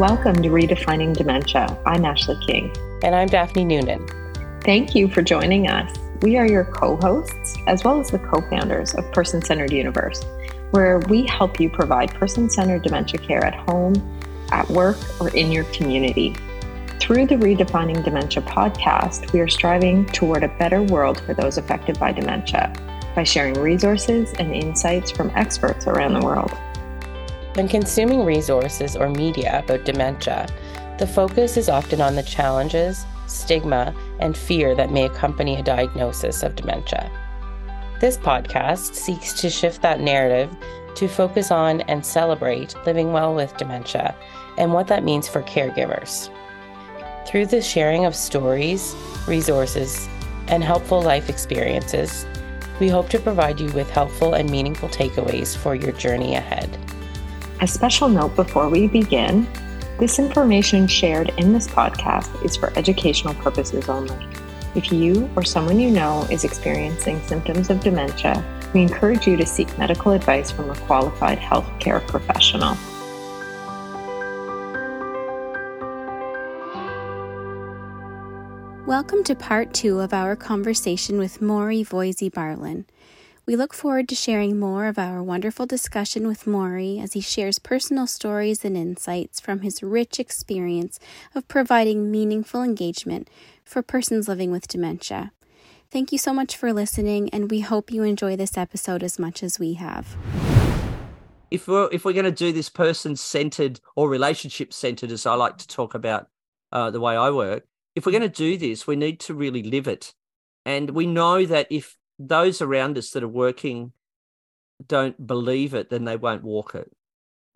Welcome to Redefining Dementia. I'm Ashley King. And I'm Daphne Noonan. Thank you for joining us. We are your co hosts, as well as the co founders of Person Centred Universe, where we help you provide person centered dementia care at home, at work, or in your community. Through the Redefining Dementia podcast, we are striving toward a better world for those affected by dementia by sharing resources and insights from experts around the world. When consuming resources or media about dementia, the focus is often on the challenges, stigma, and fear that may accompany a diagnosis of dementia. This podcast seeks to shift that narrative to focus on and celebrate living well with dementia and what that means for caregivers. Through the sharing of stories, resources, and helpful life experiences, we hope to provide you with helpful and meaningful takeaways for your journey ahead. A special note before we begin this information shared in this podcast is for educational purposes only. If you or someone you know is experiencing symptoms of dementia, we encourage you to seek medical advice from a qualified healthcare professional. Welcome to part two of our conversation with Maurie Voisey-Barlin. We look forward to sharing more of our wonderful discussion with Maurie as he shares personal stories and insights from his rich experience of providing meaningful engagement for persons living with dementia. Thank you so much for listening, and we hope you enjoy this episode as much as we have. If we're if we're going to do this person centered or relationship centered, as I like to talk about uh, the way I work, if we're going to do this, we need to really live it. And we know that if those around us that are working don't believe it, then they won't walk it.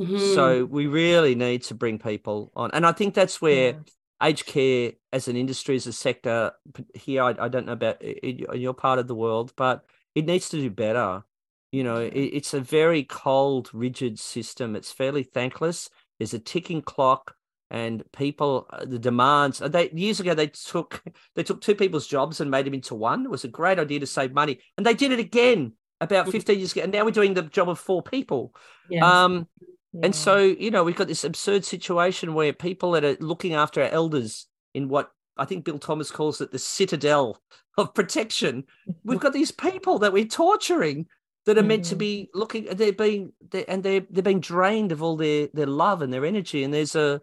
Mm-hmm. So we really need to bring people on. And I think that's where yeah. aged care as an industry, as a sector here, I, I don't know about in your part of the world, but it needs to do better. You know, it, it's a very cold, rigid system. It's fairly thankless. There's a ticking clock and people uh, the demands uh, they years ago they took they took two people's jobs and made them into one it was a great idea to save money and they did it again about mm. 15 years ago and now we're doing the job of four people yes. um yeah. and so you know we've got this absurd situation where people that are looking after our elders in what i think bill thomas calls it the citadel of protection we've got these people that we're torturing that are meant to mm-hmm. be looking they're being they're, and they're they're being drained of all their their love and their energy and there's a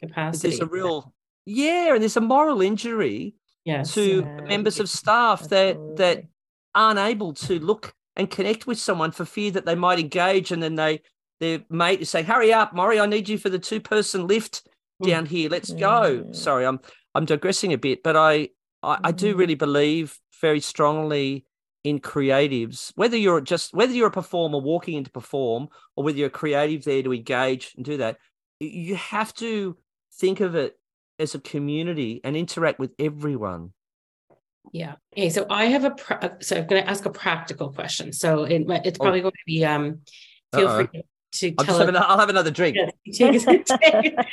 capacity. There's a real yeah, and there's a moral injury yes, to yeah. members of staff Absolutely. that that aren't able to look and connect with someone for fear that they might engage and then they their mate is saying, Hurry up, Maurie, I need you for the two person lift mm. down here. Let's go. Sorry, I'm I'm digressing a bit, but I, I, I do mm-hmm. really believe very strongly in creatives, whether you're just whether you're a performer walking in to perform or whether you're a creative there to engage and do that, you have to think of it as a community and interact with everyone. Yeah. Okay. So I have a uh, so I'm going to ask a practical question. So it, it's oh. probably oh. going to be um. Feel Uh-oh. free to I'll tell. Have an, I'll have another drink. take us,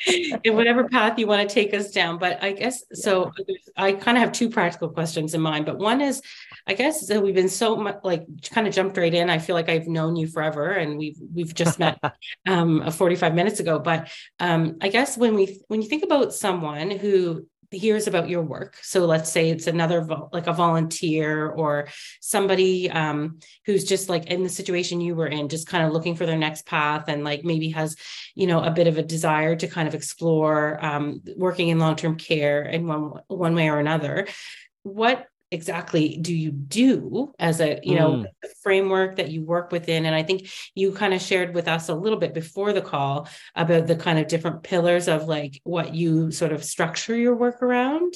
in whatever path you want to take us down. But I guess so. I kind of have two practical questions in mind. But one is, I guess so we've been so much like kind of jumped right in. I feel like I've known you forever, and we've we've just met um 45 minutes ago. But um, I guess when we when you think about someone who hears about your work. So let's say it's another vo- like a volunteer or somebody um, who's just like in the situation you were in just kind of looking for their next path and like maybe has you know a bit of a desire to kind of explore um, working in long-term care in one one way or another. What exactly do you do as a you know mm. framework that you work within and i think you kind of shared with us a little bit before the call about the kind of different pillars of like what you sort of structure your work around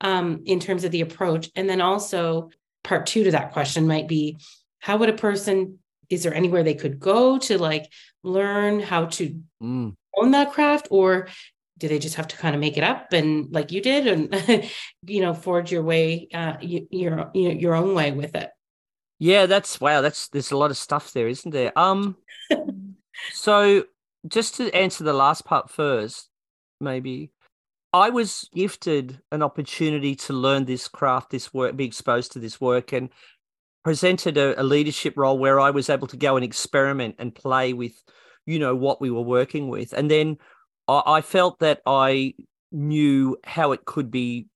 um, in terms of the approach and then also part two to that question might be how would a person is there anywhere they could go to like learn how to mm. own that craft or do they just have to kind of make it up and like you did and you know forge your way uh your your own way with it? Yeah that's wow that's there's a lot of stuff there isn't there? Um so just to answer the last part first maybe i was gifted an opportunity to learn this craft this work be exposed to this work and presented a, a leadership role where i was able to go and experiment and play with you know what we were working with. And then I, I felt that I knew how it could be.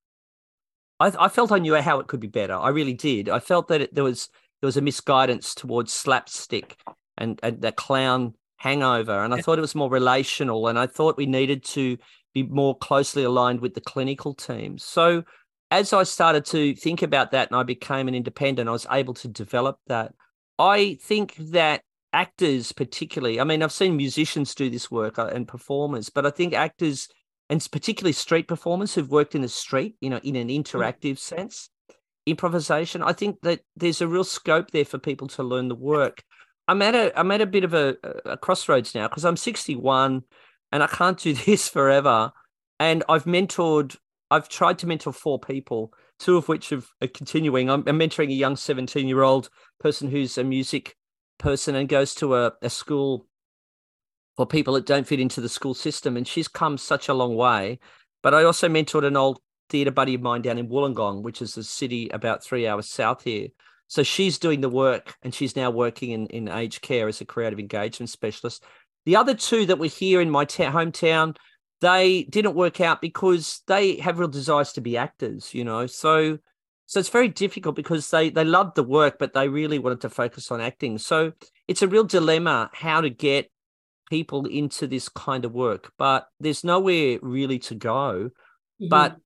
I, I, felt I knew how it could be better. I really did. I felt that it, there was there was a misguidance towards slapstick and, and that clown hangover, and I thought it was more relational, and I thought we needed to be more closely aligned with the clinical teams. So as I started to think about that and I became an independent, I was able to develop that. I think that actors, particularly, I mean, I've seen musicians do this work uh, and performers, but I think actors and particularly street performers who've worked in the street, you know, in an mm. interactive sense, improvisation. I think that there's a real scope there for people to learn the work. I'm at a I'm at a bit of a, a crossroads now because I'm 61 and I can't do this forever. And I've mentored, I've tried to mentor four people, two of which are continuing. I'm, I'm mentoring a young 17 year old person who's a music person and goes to a, a school for people that don't fit into the school system. And she's come such a long way. But I also mentored an old theatre buddy of mine down in Wollongong, which is a city about three hours south here. So she's doing the work and she's now working in, in aged care as a creative engagement specialist. The other two that were here in my hometown, they didn't work out because they have real desires to be actors, you know. So so it's very difficult because they they loved the work, but they really wanted to focus on acting. So it's a real dilemma how to get people into this kind of work, but there's nowhere really to go. Mm-hmm. But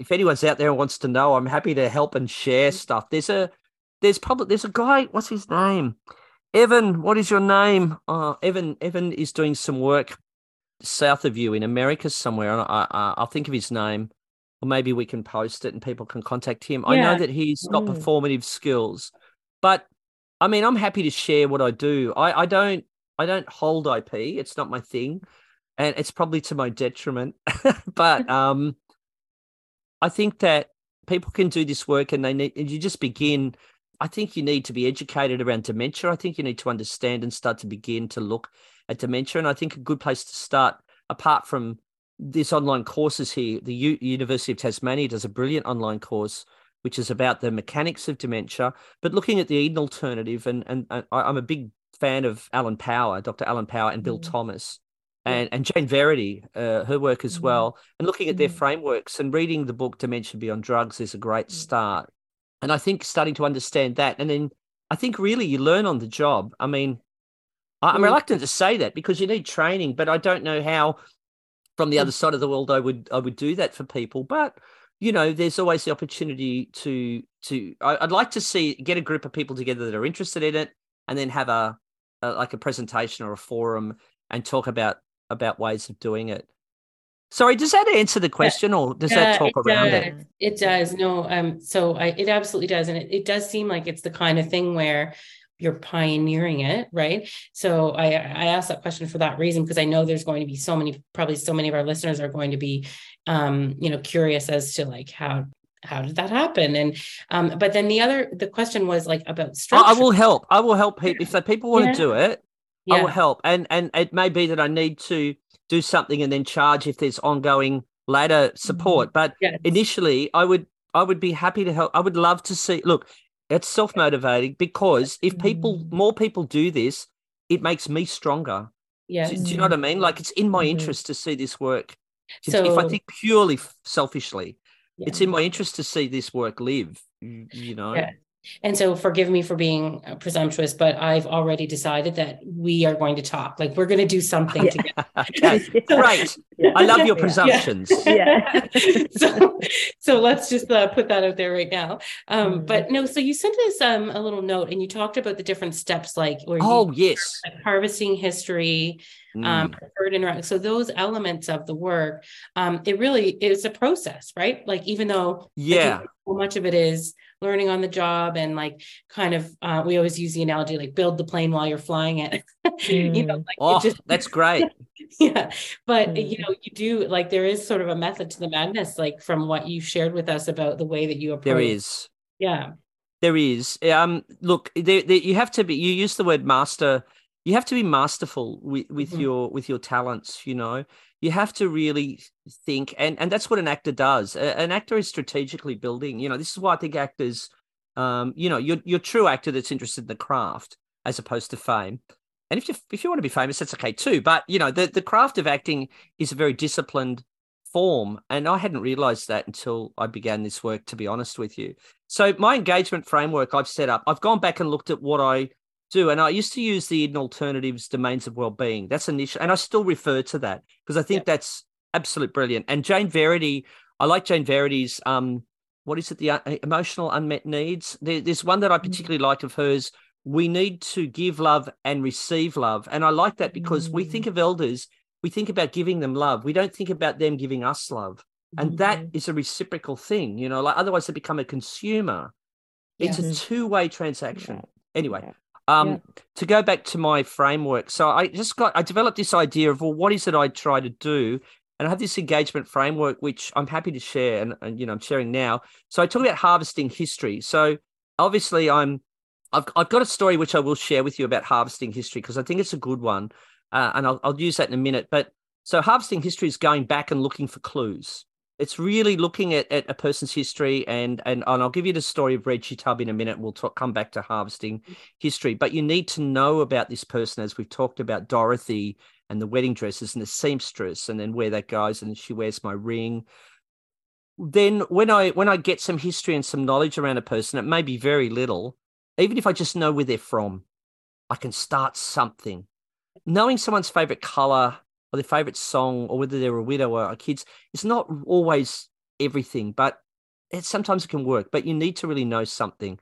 if anyone's out there and wants to know, I'm happy to help and share mm-hmm. stuff. There's a there's public there's a guy. What's his name? Evan. What is your name? Uh, Evan. Evan is doing some work south of you in America somewhere. And I, I, I'll think of his name, or maybe we can post it and people can contact him. Yeah. I know that he's got mm. performative skills, but I mean, I'm happy to share what I do. I, I don't I don't hold IP. It's not my thing, and it's probably to my detriment. but um, I think that people can do this work, and they need. And you just begin. I think you need to be educated around dementia. I think you need to understand and start to begin to look at dementia. And I think a good place to start, apart from this online courses here, the U- University of Tasmania does a brilliant online course which is about the mechanics of dementia, but looking at the Eden alternative. And, and, and I'm a big fan of Allen Power, Dr. Allen Power, and Bill mm. Thomas, and, and Jane Verity, uh, her work as mm. well, and looking at their mm. frameworks and reading the book Dementia Beyond Drugs is a great mm. start. And I think starting to understand that, and then I think really you learn on the job. I mean, I'm mm. reluctant to say that because you need training, but I don't know how from the other side of the world I would I would do that for people. But you know, there's always the opportunity to to I, would like to see get a group of people together that are interested in it, and then have a uh, like a presentation or a forum and talk about about ways of doing it. Sorry, does that answer the question, or does that talk it around does. it? It does. No, um, so I, it absolutely does, and it, it does seem like it's the kind of thing where you're pioneering it, right? So I I asked that question for that reason because I know there's going to be so many, probably so many of our listeners are going to be, um, you know, curious as to like how how did that happen and um but then the other the question was like about structure i will help i will help people if people want yeah. to do it yeah. i will help and and it may be that i need to do something and then charge if there's ongoing later support mm-hmm. but yes. initially i would i would be happy to help i would love to see look it's self-motivating because if people mm-hmm. more people do this it makes me stronger yeah do, do, you know what i mean like it's in my mm-hmm. interest to see this work so, if i think purely selfishly yeah. it's in my interest to see this work live you know yeah. And so forgive me for being uh, presumptuous, but I've already decided that we are going to talk. Like we're going to do something together. right. Yeah. I love your presumptions. Yeah. yeah. so, so let's just uh, put that out there right now. Um, mm-hmm. But no, so you sent us um, a little note and you talked about the different steps, like where oh yes, like harvesting history, um, mm. um, preferred interact. So those elements of the work, um, it really is a process, right? Like even though yeah, so much of it is learning on the job and like kind of uh, we always use the analogy like build the plane while you're flying it mm. you know like oh, just, that's great yeah but mm. you know you do like there is sort of a method to the madness like from what you shared with us about the way that you approach there is yeah there is um look there, there, you have to be you use the word master you have to be masterful with, with mm-hmm. your with your talents you know you have to really think and and that's what an actor does an actor is strategically building you know this is why i think actors um you know your your true actor that's interested in the craft as opposed to fame And if you if you want to be famous, that's okay too. But you know, the the craft of acting is a very disciplined form, and I hadn't realised that until I began this work. To be honest with you, so my engagement framework I've set up. I've gone back and looked at what I do, and I used to use the Eden Alternatives domains of well-being. That's initial, and I still refer to that because I think yep. that's absolute brilliant. And Jane Verity, I like Jane Verity's um, what is it? The uh, emotional unmet needs. There, there's one that I mm. particularly like of hers we need to give love and receive love. And I like that because mm. we think mm. of elders, we think about giving them love. We don't think about them giving us love. And mm-hmm. that is a reciprocal thing, you know, like otherwise they become a consumer. It's a two-way transaction. Yeah. Anyway, yeah. Um, yeah. to go back to my framework. So I just got I developed this idea of well, what is it I try to do? And I have this engagement framework, which I'm happy to share, and, and you know, I'm sharing now. So I talk about harvesting history. So obviously I'm I've, I've got a story which I will share with you about harvesting history because I think it's a good one. Uh, and I'll, I'll use that in a minute. But so harvesting history is going back and looking for clues. It's really looking at, at a person's history, and, and and I'll give you the story of Reggie Tubb in a minute. We'll talk, come back to harvesting history, but you need to know about this person, as we've talked about Dorothy and the wedding dresses and the seamstress, and then where that goes, and she wears my ring. Then when I when I get some history and some knowledge around a person, it may be very little, even if I just know where they're from, I can start something. Knowing someone's favorite color or their favorite song or whether they're a widow or kids It's not always everything, but it sometimes it can work. But you need to really know something,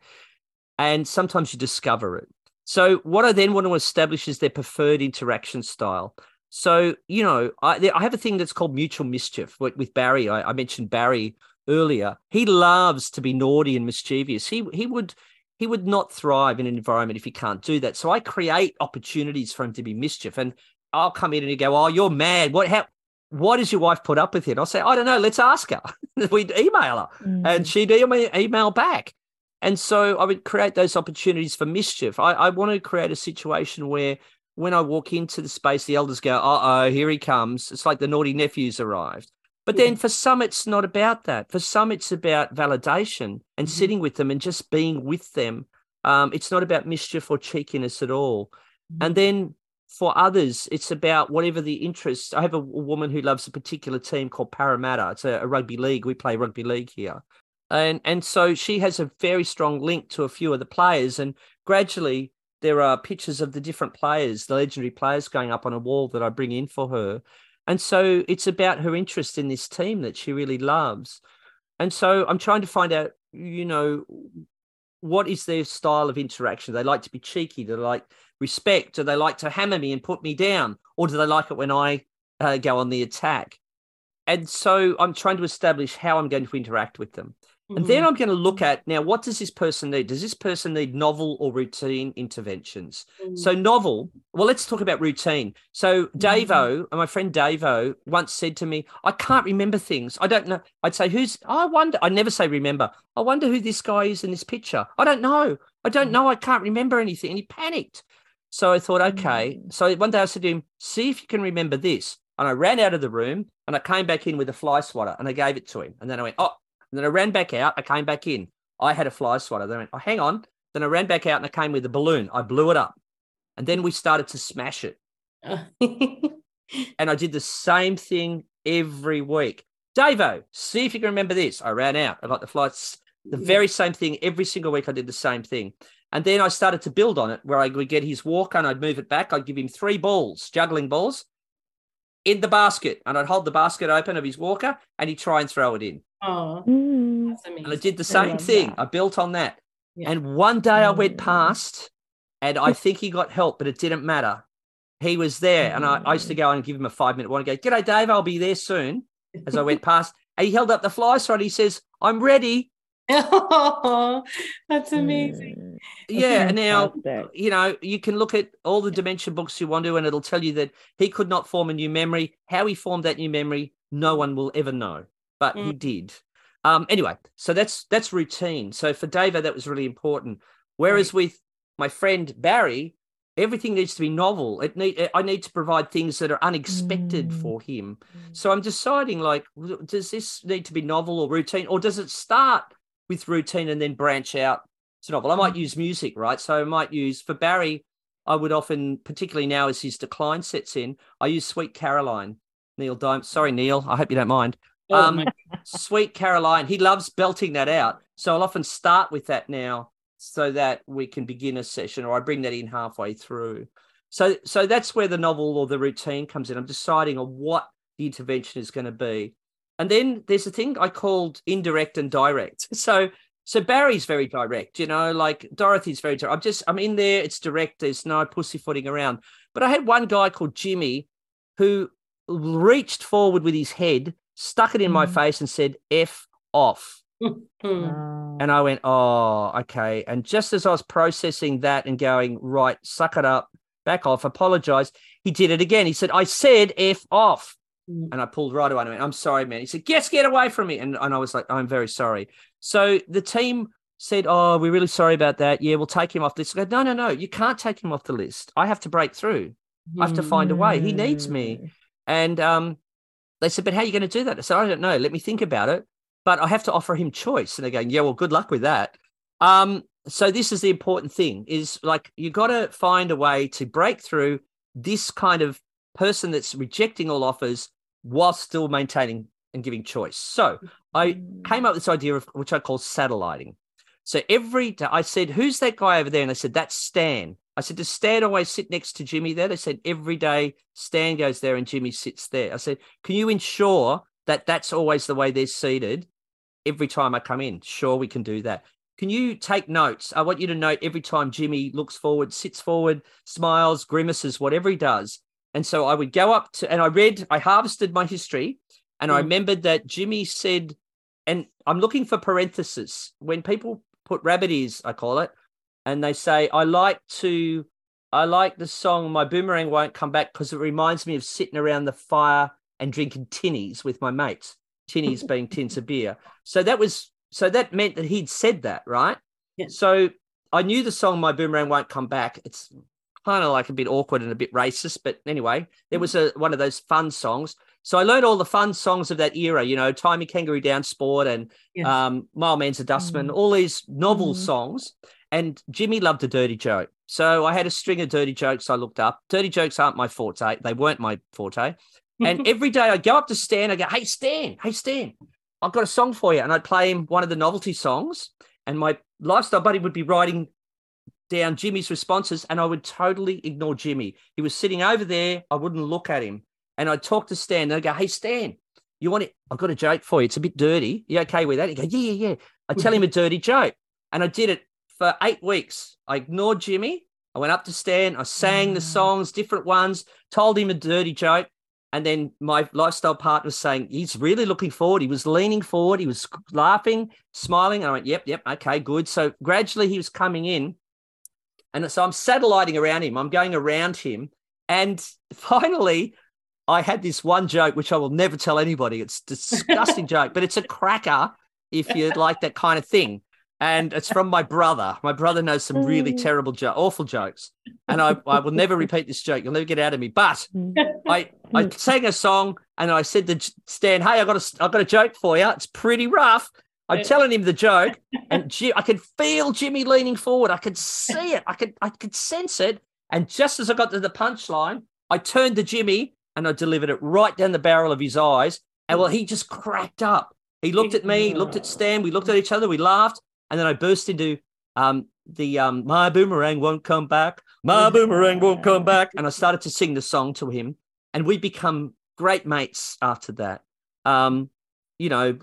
and sometimes you discover it. So what I then want to establish is their preferred interaction style. So you know, I, I have a thing that's called mutual mischief with, with Barry. I, I mentioned Barry earlier. He loves to be naughty and mischievous. He he would he would not thrive in an environment if he can't do that. So I create opportunities for him to be mischief. And I'll come in and you go, Oh, you're mad. What how what does your wife put up with it? I'll say, I don't know, let's ask her. We'd email her mm. and she'd email, email back. And so I would create those opportunities for mischief. I, I want to create a situation where when I walk into the space, the elders go, uh oh, here he comes. It's like the naughty nephew's arrived. But then for some, it's not about that. For some, it's about validation and mm-hmm. sitting with them and just being with them. Um, it's not about mischief or cheekiness at all. Mm-hmm. And then for others, it's about whatever the interest. I have a, woman who loves a particular team called Parramatta. It's a, a rugby league. We play rugby league here. And, and so she has a very strong link to a few of the players. And gradually, there are pictures of the different players, the legendary players going up on a wall that I bring in for her. And so it's about her interest in this team that she really loves. And so I'm trying to find out, you know, what is their style of interaction? They like to be cheeky? They like respect? Do they like to hammer me and put me down? Or do they like it when I uh, go on the attack? And so I'm trying to establish how I'm going to interact with them. Mm-hmm. And then mm-hmm. I'm going to look at now what does this person need? Does this person need novel or routine interventions? Mm-hmm. So, novel, well, let's talk about routine. So, Davo, mm-hmm. my friend Davo, once said to me, I can't remember things. I don't know. I'd say, Who's, I wonder, I never say remember. I wonder who this guy is in this picture. I don't know. I don't mm. know. I can't remember anything. And he panicked. So I thought, okay. Mm-hmm. So one day I said to him, see if you can remember this. And I ran out of the room and I came back in with a fly swatter and I gave it to him. And then I went, oh, and then I ran back out. I came back in. I had a fly swatter. Then I went, oh, hang on. Then I ran back out and I came with a balloon. I blew it up. And then we started to smash it. and I did the same thing every week. Davo, see if you can remember this. I ran out. I got the flights, the very same thing every single week. I did the same thing. And then I started to build on it where I would get his walker and I'd move it back. I'd give him three balls, juggling balls in the basket. And I'd hold the basket open of his walker and he'd try and throw it in. Oh, mm. And I did the same thing. That. I built on that. Yeah. And one day I went mm. past and I think he got help, but it didn't matter. He was there. And I, I used to go and give him a five minute one and go, G'day, Dave, I'll be there soon. As I went past, and he held up the fly rod. He says, I'm ready. Oh, that's amazing. Yeah. and now, you know, you can look at all the dementia books you want to, and it'll tell you that he could not form a new memory. How he formed that new memory, no one will ever know but mm. he did. Um, anyway, so that's that's routine. So for David, that was really important. Whereas right. with my friend Barry, everything needs to be novel. It need I need to provide things that are unexpected mm. for him. Mm. So I'm deciding like, does this need to be novel or routine, or does it start with routine and then branch out to novel? I might mm. use music, right? So I might use for Barry. I would often, particularly now as his decline sets in, I use Sweet Caroline. Neil Diamond. Sorry, Neil. I hope you don't mind. Oh, Um, Sweet Caroline. He loves belting that out. So I'll often start with that now so that we can begin a session or I bring that in halfway through. So so that's where the novel or the routine comes in. I'm deciding on what the intervention is going to be. And then there's a thing I called indirect and direct. So so Barry's very direct, you know, like Dorothy's very direct. I'm just I'm in there, it's direct, there's no pussyfooting around. But I had one guy called Jimmy who reached forward with his head, stuck it in my Mm. face, and said, F off. And I went, Oh, okay. And just as I was processing that and going, Right, suck it up, back off, apologize, he did it again. He said, I said F off. Hmm. And I pulled right away and I went, I'm sorry, man. He said, Yes, get away from me. And, and I was like, I'm very sorry. So the team said, Oh, we're really sorry about that. Yeah, we'll take him off the list. I go, No, no, no. You can't take him off the list. I have to break through. I have to find a way. He needs me. Mm. And um, they said, but how are you going to do that? I said, I don't know. Let me think about it. But I have to offer him choice. And they're going, yeah, well, good luck with that. Um, so this is the important thing is like you got to find a way to break through this kind of person that's rejecting all offers while still maintaining and giving choice. So I Mm. came up with this idea of which I call satelliting. So every day I said, Who's that guy over there? And they said, That's Stan. I said, Does Stan always sit next to Jimmy there? They said, Every day Stan goes there and Jimmy sits there. I said, Can you ensure that that's always the way they're seated every time I come in? Sure, we can do that. Can you take notes? I want you to note every time Jimmy looks forward, sits forward, smiles, grimaces, whatever he does. And so I would go up to, and I read, I harvested my history, and I Mm. remembered that Jimmy said, and I'm looking for parenthesis when people put rabbit ears, I call it, and they say, I like to, I like the song My Boomerang Won't Come Back because it reminds me of sitting around the fire and drinking tinnies with my mates, tinnies being tins of beer. So that was, so that meant that he'd said that, right? Yeah. So I knew the song My Boomerang Won't Come Back. It's kind of like a bit awkward and a bit racist, but anyway, there was a one of those fun songs. So I learned all the fun songs of that era, you know, Tie Me Kangaroo Down Sport and Yes. um, My Old Man's a Dustman, Mm. all these novel Mm. songs. And Jimmy loved a dirty joke. So I had a string of dirty jokes I looked up. Dirty jokes aren't my forte. They weren't my forte. And every day I'd go up to Stan, I go, Hey, Stan, hey, Stan, I've got a song for you. And I'd play him one of the novelty songs. And my lifestyle buddy would be writing down Jimmy's responses. And I would totally ignore Jimmy. He was sitting over there. I wouldn't look at him. And I'd talk to Stan. And I'd go, Hey, Stan, you want it? I've got a joke for you. It's a bit dirty. You okay with that? He'd go, Yeah, yeah, yeah. I tell him a dirty joke. And I did it for eight weeks. I ignored Jimmy. I went up to Stan. I sang the Mm. songs, different ones, told him a dirty joke. And then my lifestyle partner was saying, he's really looking forward. He was leaning forward. He was laughing, smiling. And I went, yep, yep, okay, good. So gradually he was coming in. And so I'm satelliting around him. I'm going around him. And finally, I had this one joke, which I will never tell anybody. It's a disgusting joke, but it's a cracker if you like that kind of thing. And it's from my brother. My brother knows some really Mm. terrible, jo- awful jokes. And I, I will never repeat this joke. You'll never get out of me. But Mm. I, I sang a song and I said to Stan, "Hey, I got a, I got a joke for you. It's pretty rough." I'm telling him the joke, and I could feel Jimmy leaning forward. I could see it. I could, I could sense it. And just as I got to the punchline, I turned to Jimmy and I delivered it right down the barrel of his eyes. And well, he just cracked up. He looked at me, looked at Stan. We looked at each other. We laughed, and then I burst into um, the um, "My boomerang won't come back." My boomerang won't come back. And I started to sing the song to him. And we become great mates after that. Um, you know,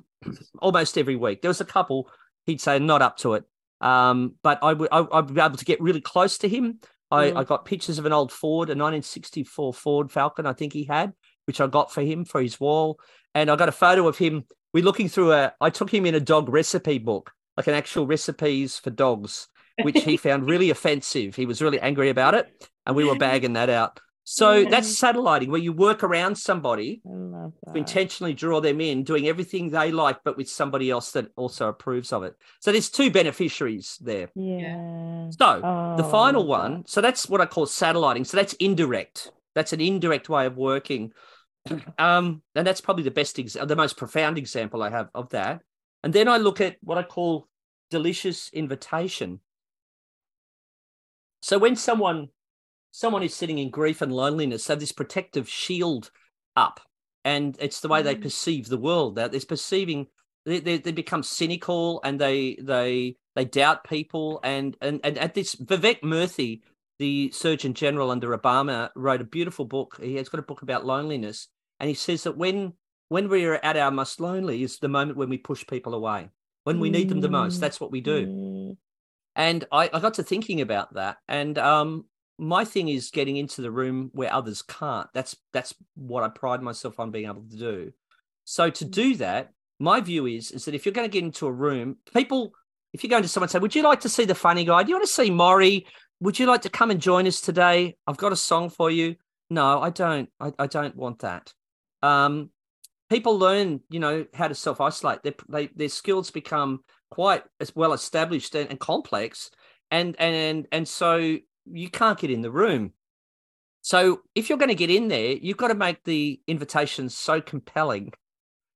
almost every week. There was a couple, he'd say, not up to it. Um, but I would I, I'd be able to get really close to him. I, Mm. I got pictures of an old Ford, a 1964 Ford Falcon, I think he had, which I got for him for his wall. And I got a photo of him. We're looking through a, I took him in a dog recipe book, like an actual recipes for dogs, which he found really offensive. He was really angry about it. And we were bagging that out. So that's satelliting, where you work around somebody to intentionally draw them in, doing everything they like, but with somebody else that also approves of it. So there's two beneficiaries there. Yeah. So the Oh, I final love one, so that's what I call satelliting. So that's indirect. That's an indirect way of working. Um, and that's probably the best, ex- the most profound example I have of that. And then I look at what I call delicious invitation. So when someone someone who's sitting in grief and loneliness have this protective shield up, and it's the way they Mm. perceive the world. That they're perceiving they, they, they become cynical and they they they doubt people and and and at this Vivek Murthy, the Surgeon General under Obama, wrote a beautiful book. He has got a book about loneliness, and he says that when when we are at our most lonely is the moment when we push people away. When we need them the most, Mm. that's what we do. Mm. And I, I got to thinking about that. And um, my thing is getting into the room where others can't. That's that's what I pride myself on being able to do. So to do that, my view is is that if you're going to get into a room, people, if you're going to someone and say, "Would you like to see the funny guy? Do you want to see Maurie? Would you like to come and join us today? I've got a song for you." No, I don't. I, I don't want that. Um, people learn, you know, how to self isolate. Their they, their skills become quite as well established and, and complex, and and and so you can't get in the room. So if you're going to get in there, you've got to make the invitation so compelling.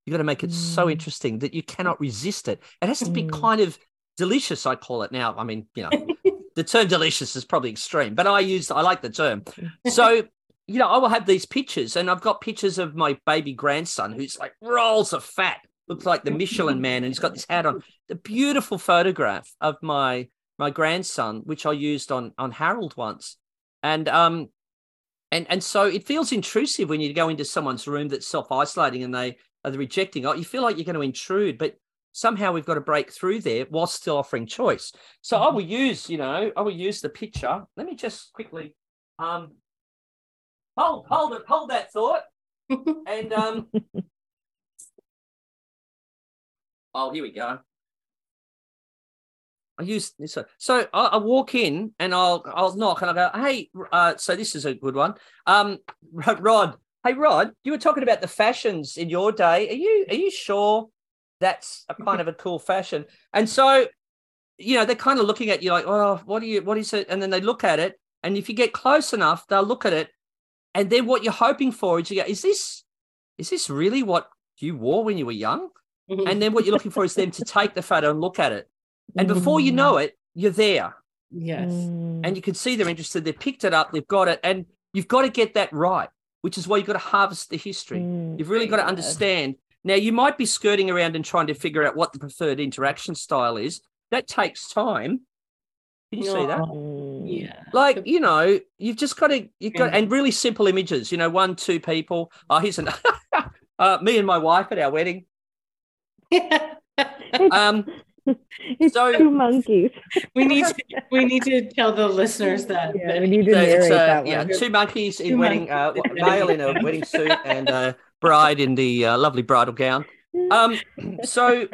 You've got to make it so Mm. interesting that you cannot resist it. It has to be Mm. kind of delicious. I call it now. I mean, you know, the term delicious is probably extreme, but I use I like the term. So you know, I will have these pictures, and I've got pictures of my baby grandson who's like rolls of fat, looks like the Michelin man, and he's got this hat on. The beautiful photograph of my my grandson, which I used on on Harold once, and um, and and so it feels intrusive when you go into someone's room that's self isolating and they are rejecting. Oh, you feel like you're going to intrude, but somehow we've got to break through there while still offering choice. So I will use, you know, I will use the picture. Let me just quickly um hold hold it, hold that thought. And um Oh, here we go. I use this. So I, I walk in and I'll I'll knock and I'll go, hey, uh, so this is a good one. Um, Rod, hey Rod, you were talking about the fashions in your day. Are you are you sure that's a kind of a cool fashion? And so, you know, they're kind of looking at you like, oh, what do you what is it? And then they look at it, and if you get close enough, they'll look at it, and then what you're hoping for is you go, is this is this really what you wore when you were young? And then what you're looking for is them to take the photo and look at it. And before you know it, you're there. yes. Mm. And you can see they're interested. They've picked it up, they've got it. And you've got to get that right, which is why you've got to harvest the history. Mm. You've really got to God. understand. Now, you might be skirting around and trying to figure out what the preferred interaction style is. That takes time. Can you see that? Mm. Yeah. Like, you know, you've just got to, you've got, Yeah. and really simple images, you know, one, two people. Oh, here's an, uh, me and my wife at our wedding. Um, it's so- two monkeys. we need to we need to tell the listeners that. Yeah, we need to it's, uh, that yeah, one. two monkeys in Two wedding, uh, male in a wedding suit and a bride in the uh, lovely bridal gown. Um, so,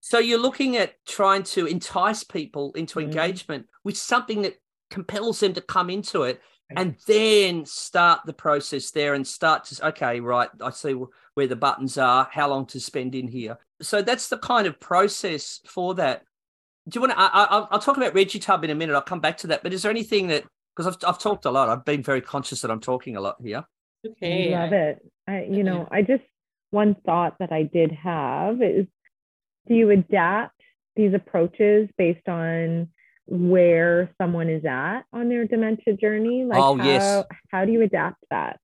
so you're looking at trying to entice people into Mhm. engagement with something that compels them to come into it, and then start the process there and start to okay, right, I see where the buttons are, how long to spend in here. So that's the kind of process for that. Do you want to? I, I, I'll- I'll talk about Reggie Tub in a minute. I'll come back to that. But is there anything that because I've I've talked a lot. I've been very conscious that I'm talking a lot here. Okay. love it. I, you know, I just one thought that I did have is, do you adapt these approaches based on where someone is at on their dementia journey? Like, Oh, how, yes. how do you adapt that?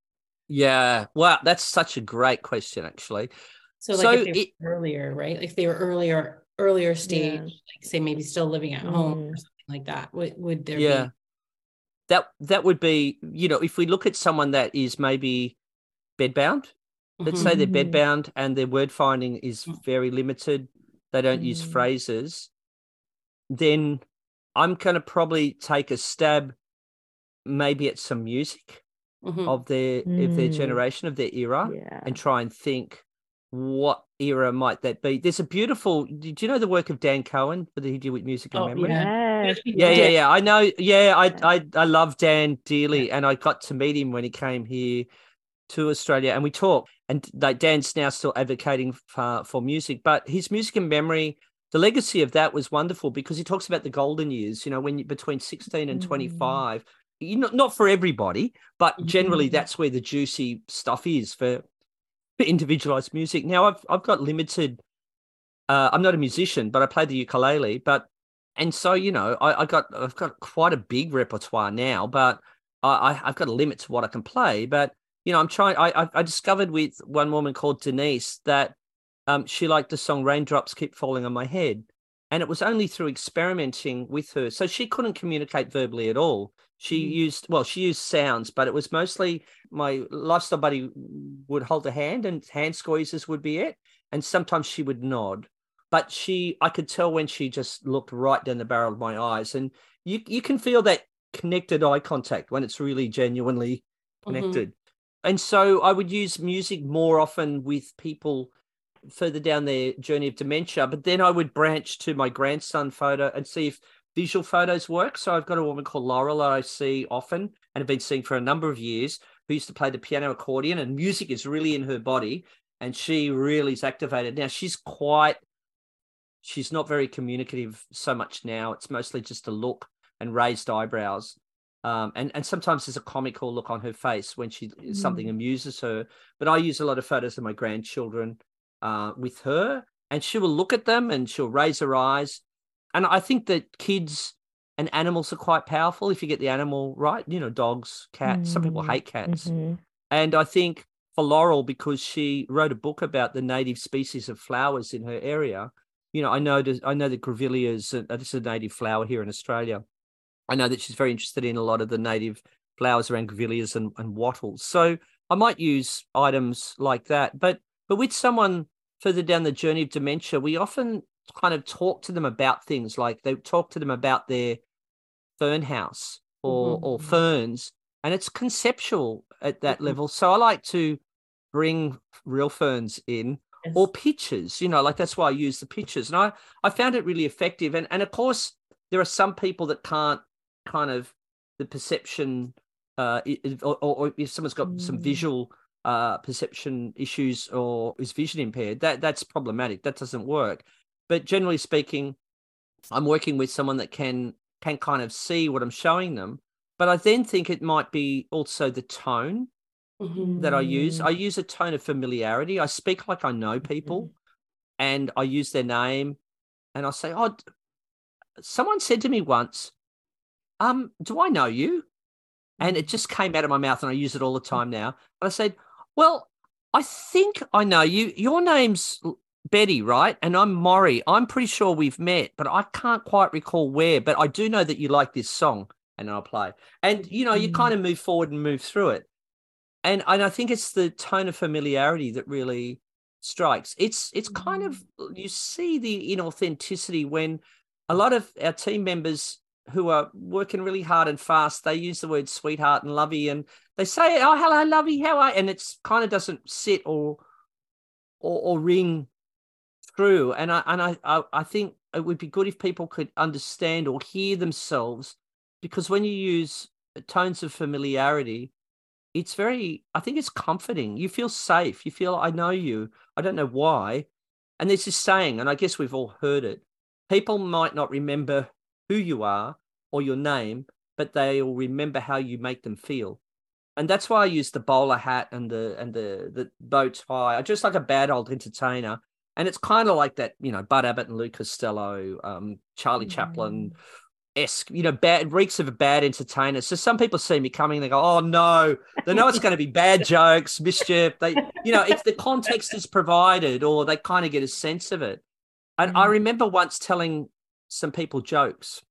Yeah. Wow, that's such a great question, actually. So like So if they it- earlier, right? Like if they were earlier, earlier stage, Yeah. like say maybe still living at home Mm. or something like that. Would would there yeah. be That that would be, you know, if we look at someone that is maybe bedbound, let's Mhm. say they're Mhm. bedbound and their word finding is Mm. very limited, they don't use Mm. phrases, then I'm going to probably take a stab maybe at some music Mhm. of their of their Mm. generation of their era Yeah. and try and think what era might that be there's a beautiful did you know the work of dan cohen that he did with music and Oh, memory yeah. Yes. yeah yeah yeah i know yeah i i, I love dan dearly and i got to meet him when he came here to australia and we talked and like dan's now still advocating for, for music but his music and memory the legacy of that was wonderful because he talks about the golden years you know when you between 16 and Mm. 25 you know, not for everybody but generally Mhm. that's where the juicy stuff is for, for individualized music now i've i've got limited uh, i'm not a musician but i play the ukulele but and so you know I, I got i've got quite a big repertoire now but I, I've got a limit to what I can play. But you know, I'm trying. I I discovered with one woman called Denise that um, she liked the song "Raindrops Keep Falling on My Head," and it was only through experimenting with her. So she couldn't communicate verbally at all. She mm. used well, she used sounds, but it was mostly my lifestyle buddy would hold a hand, and hand squeezes would be it. And sometimes she would nod, but she, I could tell when she just looked right down the barrel of my eyes, and you you can feel that connected eye contact when it's really genuinely mm-hmm. connected. Mm-hmm. And so I would use music more often with people further down their journey of dementia, but then I would branch to my grandson photo and see if visual photos work. So I've got a woman called Laurel that I see often and have been seeing for a number of years who used to play the piano accordion and music is really in her body and she really is activated. Now she's quite she's not very communicative so much now. It's mostly just a look and raised eyebrows. Um, and and sometimes there's a comical look on her face when she mm. something amuses her. But I use a lot of photos of my grandchildren uh, with her, and she will look at them and she'll raise her eyes. And I think that kids and animals are quite powerful if you get the animal right. You know, dogs, cats. Mm. Some people hate cats, mm-hmm. and I think for Laurel because she wrote a book about the native species of flowers in her area. You know, I know I know that grevilleas. Uh, this is a native flower here in Australia. I know that she's very interested in a lot of the native flowers around grevilleas and, and wattles. So I might use items like that. But but with someone further down the journey of dementia, we often kind of talk to them about things like they talk to them about their fern house or mm-hmm. or ferns, and it's conceptual at that mm-hmm. level. So I like to bring real ferns in yes. or pictures. You know, like that's why I use the pictures, and I I found it really effective. And and of course, there are some people that can't kind of the perception, uh, or, or if someone's got mm. some visual uh, perception issues or is vision impaired, that that's problematic. That doesn't work. But generally speaking, I'm working with someone that can can kind of see what I'm showing them. But I then think it might be also the tone mm-hmm. that I use. I use a tone of familiarity. I speak like I know people, mm-hmm. and I use their name, and I say, "Oh, someone said to me once, um, do I know you?" And it just came out of my mouth, and I use it all the time now. And I said, well, I think I know you. Your name's Betty, right? And I'm Maurie. I'm pretty sure we've met, but I can't quite recall where. But I do know that you like this song, and I'll play. And you know, you mm. kind of move forward and move through it. And and I think it's the tone of familiarity that really strikes. It's it's kind of mm. you see the inauthenticity when a lot of our team members who are working really hard and fast, they use the word sweetheart and lovey, and they say, "Oh, hello, lovey, how are?" And it's kind of doesn't sit or or, or ring through. And I and I, I I think it would be good if people could understand or hear themselves, because when you use tones of familiarity, it's very. I think it's comforting. You feel safe. You feel I know you. I don't know why. And there's this saying, and I guess we've all heard it. People might not remember who you are or your name, but they'll remember how you make them feel. And that's why I use the bowler hat and the and the the bow tie. I just like a bad old entertainer. And it's kind of like that, you know, Bud Abbott and Lou Costello, um, Charlie mm. Chaplin esque, you know, bad reeks of a bad entertainer. So some people see me coming, they go, "Oh no!" They know it's going to be bad jokes, mischief. They, you know, if the context is provided, or they kind of get a sense of it. And mm. I remember once telling some people jokes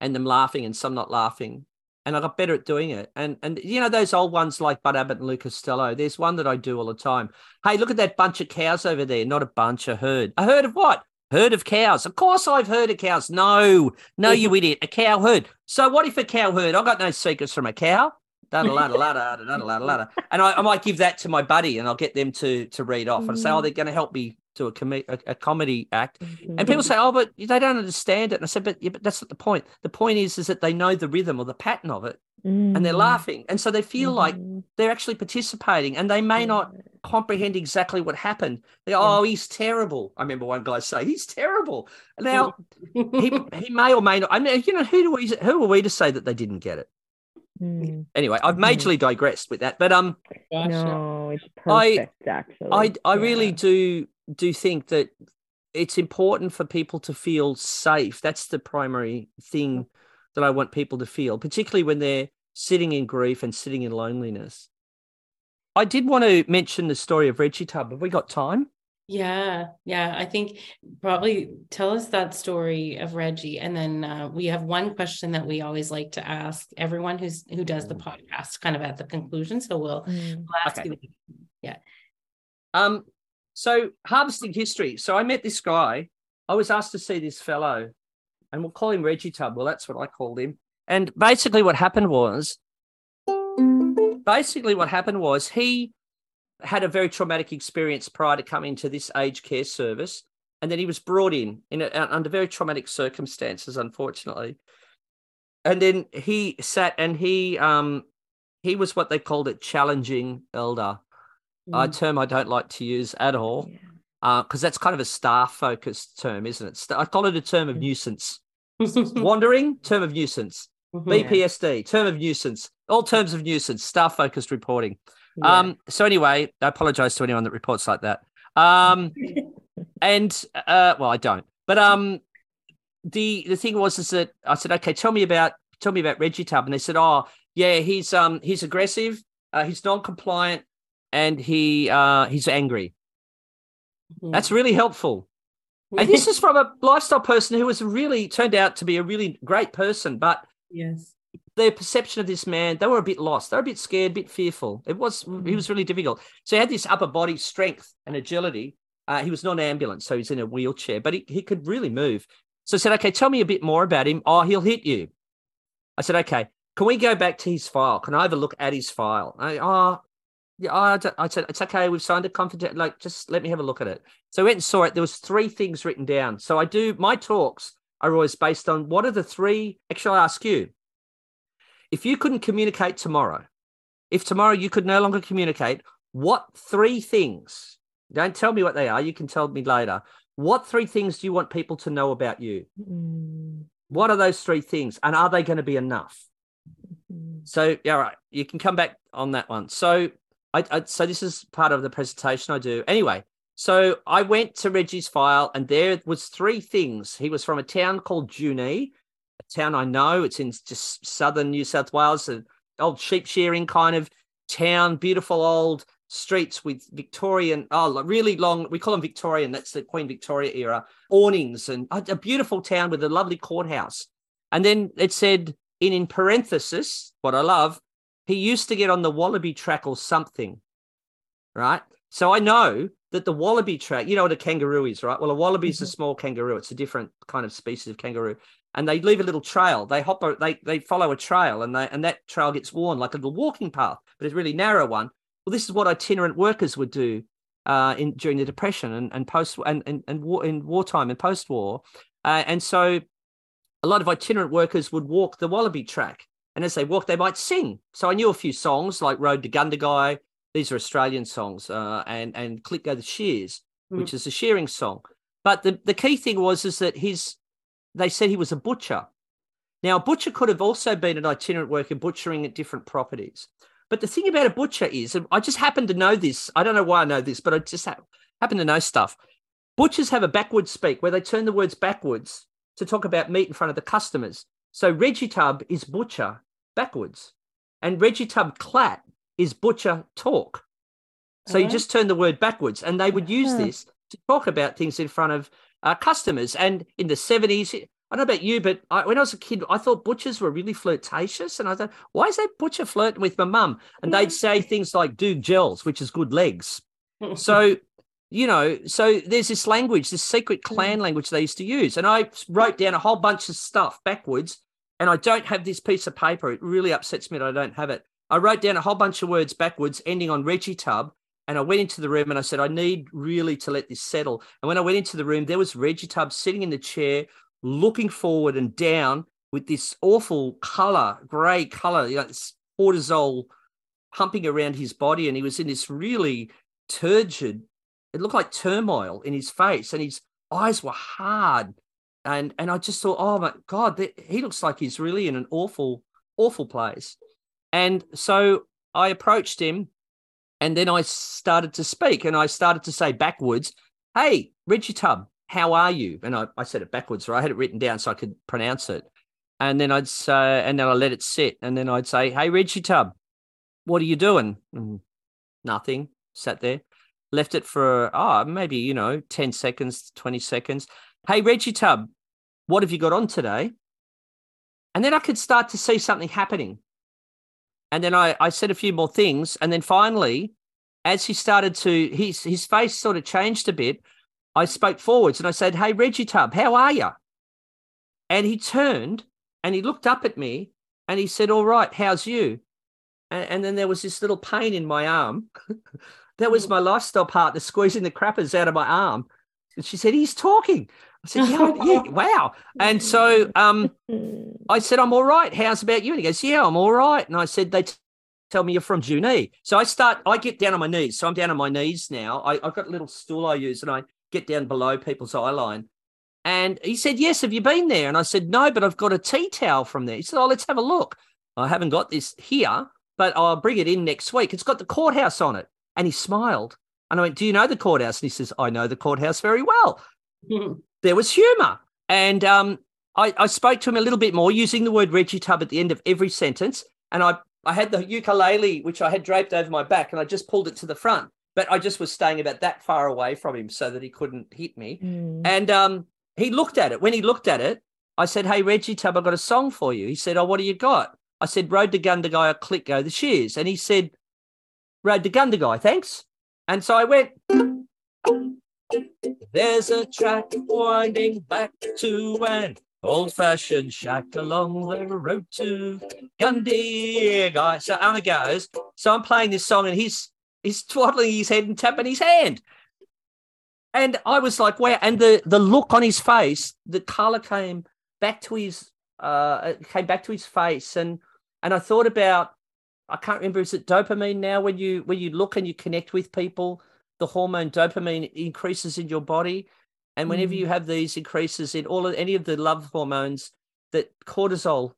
and them laughing and some not laughing. And I got better at doing it. And and you know, those old ones like Bud Abbott and Lou Costello, there's one that I do all the time. Hey, look at that bunch of cows over there. Not a bunch, a herd. A herd of what? Herd of cows. Of course I've heard of cows. No, no, you idiot. A cow herd. So what if a cow herd? I got no secrets from a cow. Da da da da da da da da da. And I, I might give that to my buddy and I'll get them to to read off and say, oh, mm. they're going to help me to a, com- a, a comedy act, mm-hmm. and people say, "Oh, but they don't understand it." And I said, "But yeah, but that's not the point. The point is, is that they know the rhythm or the pattern of it, mm-hmm. and they're mm. laughing, and so they feel mm-hmm. like they're actually participating, and they may yeah. not comprehend exactly what happened. They go, "Oh, he's terrible." I remember one guy say, "He's terrible." Now, he he may or may not. I mean, you know, who do we who are we to say that they didn't get it? Mm. Anyway, I've majorly digressed with that, but um, no, it's perfect. I, actually, I I yeah. really do do think that it's important for people to feel safe. That's the primary thing that I want people to feel, particularly when they're sitting in grief and sitting in loneliness. I did want to mention the story of Reggie Tub. Have we got time? Yeah, yeah. I think probably tell us that story of Reggie, and then uh, we have one question that we always like to ask everyone who's who does the mm. podcast, kind of at the conclusion. So we'll, mm. we'll ask okay. you. Yeah. Um. So harvesting history. So I met this guy. I was asked to see this fellow, and we'll call him Reggie Tub. Well, that's what I called him. And basically, what happened was, basically, what happened was he had a very traumatic experience prior to coming to this aged care service. And then he was brought in, in a, under very traumatic circumstances, unfortunately. And then he sat and he um he was what they called it challenging elder, mm. a term I don't like to use at all, because yeah. uh, that's kind of a staff focused term, isn't it? I call it a term of nuisance. Wandering, term of nuisance. Mm-hmm. BPSD, term of nuisance. All terms of nuisance, staff focused reporting. Yeah. Um, so anyway, I apologize to anyone that reports like that. Um, and uh, well, I don't. But um, the the thing was is that I said, okay, tell me about tell me about Reggie Tub, and they said, oh yeah, he's um he's aggressive, uh, he's non-compliant, and he uh he's angry. Mm-hmm. That's really helpful. and this is from a lifestyle person who was really turned out to be a really great person, but yes, their perception of this man, they were a bit lost. They were a bit scared, a bit fearful. It was mm-hmm. he was really difficult. So he had this upper body strength and agility. Uh, he was non-ambulance, so he's in a wheelchair, but he, he could really move. So I said, okay, tell me a bit more about him. Oh, he'll hit you. I said, okay, can we go back to his file? Can I have a look at his file? I, oh, yeah, I, I said, it's okay. We've signed a confidential, like, just let me have a look at it. So I went and saw it. There was three things written down. So I do, my talks are always based on what are the three, actually, I ask you, if you couldn't communicate tomorrow, if tomorrow you could no longer communicate, what three things? Don't tell me what they are. You can tell me later. What three things do you want people to know about you? Mm. What are those three things? And are they going to be enough? Mm-hmm. So, yeah, right. You can come back on that one. So, I, I, so this is part of the presentation I do. Anyway, so I went to Reggie's file, and there was three things. He was from a town called Junee, a town I know. It's in just southern New South Wales, an old sheep shearing kind of town, beautiful old streets with Victorian, oh, really long, we call them Victorian, that's the Queen Victoria era, awnings and a, a beautiful town with a lovely courthouse. And then it said, in, in parenthesis, what I love, he used to get on the wallaby track or something, right? So I know that the wallaby track, you know what a kangaroo is, right? Well, a wallaby is mm-hmm. a small kangaroo. It's a different kind of species of kangaroo and they leave a little trail. They hop, they they follow a trail, and they and that trail gets worn like a little walking path, but it's a really narrow one. Well, this is what itinerant workers would do uh, in during the depression and, and post and and, and war, in wartime and post war, uh, and so a lot of itinerant workers would walk the wallaby track, and as they walk, they might sing. So I knew a few songs like "Road to Gundagai." These are Australian songs, uh, and and "Click Go the Shears," mm. which is a shearing song. But the, the key thing was is that his they said he was a butcher. Now, a butcher could have also been an itinerant worker butchering at different properties. But the thing about a butcher is, and I just happen to know this. I don't know why I know this, but I just ha- happen to know stuff. Butchers have a backwards speak where they turn the words backwards to talk about meat in front of the customers. So Reggie Tub is butcher backwards, and Reggie Tub clat is butcher talk. So you just turn the word backwards, and they would use this to talk about things in front of uh, customers. And in the 70s, I don't know about you, but I, when I was a kid, I thought butchers were really flirtatious. And I thought, why is that butcher flirting with my mum? And they'd say things like "dude gels, which is good legs. so, you know, so there's this language, this secret clan language they used to use. And I wrote down a whole bunch of stuff backwards. And I don't have this piece of paper. It really upsets me that I don't have it. I wrote down a whole bunch of words backwards, ending on Reggie Tub. And I went into the room and I said, I need really to let this settle. And when I went into the room, there was Reggie Tub sitting in the chair, looking forward and down with this awful color, gray color, you know, this cortisol pumping around his body. And he was in this really turgid, it looked like turmoil in his face. And his eyes were hard. And, and I just thought, oh my God, he looks like he's really in an awful, awful place. And so I approached him and then I started to speak and I started to say backwards, Hey, Reggie Tub, how are you? And I, I said it backwards, or I had it written down so I could pronounce it. And then I'd say, and then I let it sit. And then I'd say, Hey, Reggie Tub, what are you doing? And nothing. Sat there, left it for, oh, maybe, you know, 10 seconds, 20 seconds. Hey, Reggie Tub, what have you got on today? And then I could start to see something happening. And then I, I said a few more things. And then finally, as he started to, his, his face sort of changed a bit. I spoke forwards and I said, Hey, Reggie Tub, how are you? And he turned and he looked up at me and he said, All right, how's you? And, and then there was this little pain in my arm. that was mm. my lifestyle partner squeezing the crappers out of my arm. And she said, He's talking. I said, yeah, yeah, wow. And so um, I said, I'm all right. How's about you? And he goes, Yeah, I'm all right. And I said, They t- tell me you're from Junee. So I start, I get down on my knees. So I'm down on my knees now. I, have got a little stool I use and I get down below people's eye line. And he said, Yes, have you been there? And I said, No, but I've got a tea towel from there. He said, Oh, let's have a look. I haven't got this here, but I'll bring it in next week. It's got the courthouse on it. And he smiled. And I went, Do you know the courthouse? And he says, I know the courthouse very well. there was humor. And um, I, I, spoke to him a little bit more using the word Reggie Tub at the end of every sentence. And I, I had the ukulele, which I had draped over my back, and I just pulled it to the front. But I just was staying about that far away from him so that he couldn't hit me. Mm. And um, he looked at it. When he looked at it, I said, Hey, Reggie Tub, I've got a song for you. He said, Oh, what do you got? I said, Road to Gundagai, a click go the shears. And he said, Road to Gundagai, thanks. And so I went, There's a track winding back to an old fashioned shack along the road to Gundagai. So on it goes. So I'm playing this song and he's he's twaddling his head and tapping his hand. And I was like, wow. And the the look on his face, the color came back to his uh came back to his face. And and I thought about I can't remember, is it dopamine now when you when you look and you connect with people, the hormone dopamine increases in your body. And whenever mm. you have these increases in all of any of the love hormones, that cortisol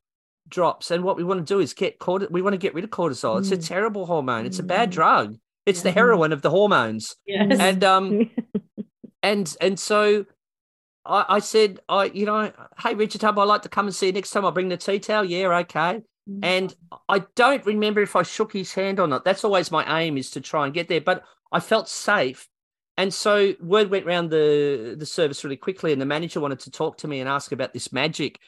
drops. And what we want to do is get cortisol. We want to get rid of cortisol. Mm. It's a mm. terrible hormone. It's a bad mm. drug. It's yeah. the heroin of the hormones. Yes. And um and and so I, I said, I you know, hey Richard Tub, I'd like to come and see you next time. I'll bring the tea towel. Yeah, okay. Mm. And I don't remember if I shook his hand or not. That's always my aim is to try and get there. But I felt safe. And so word went around the, the service really quickly, and the manager wanted to talk to me and ask about this magic.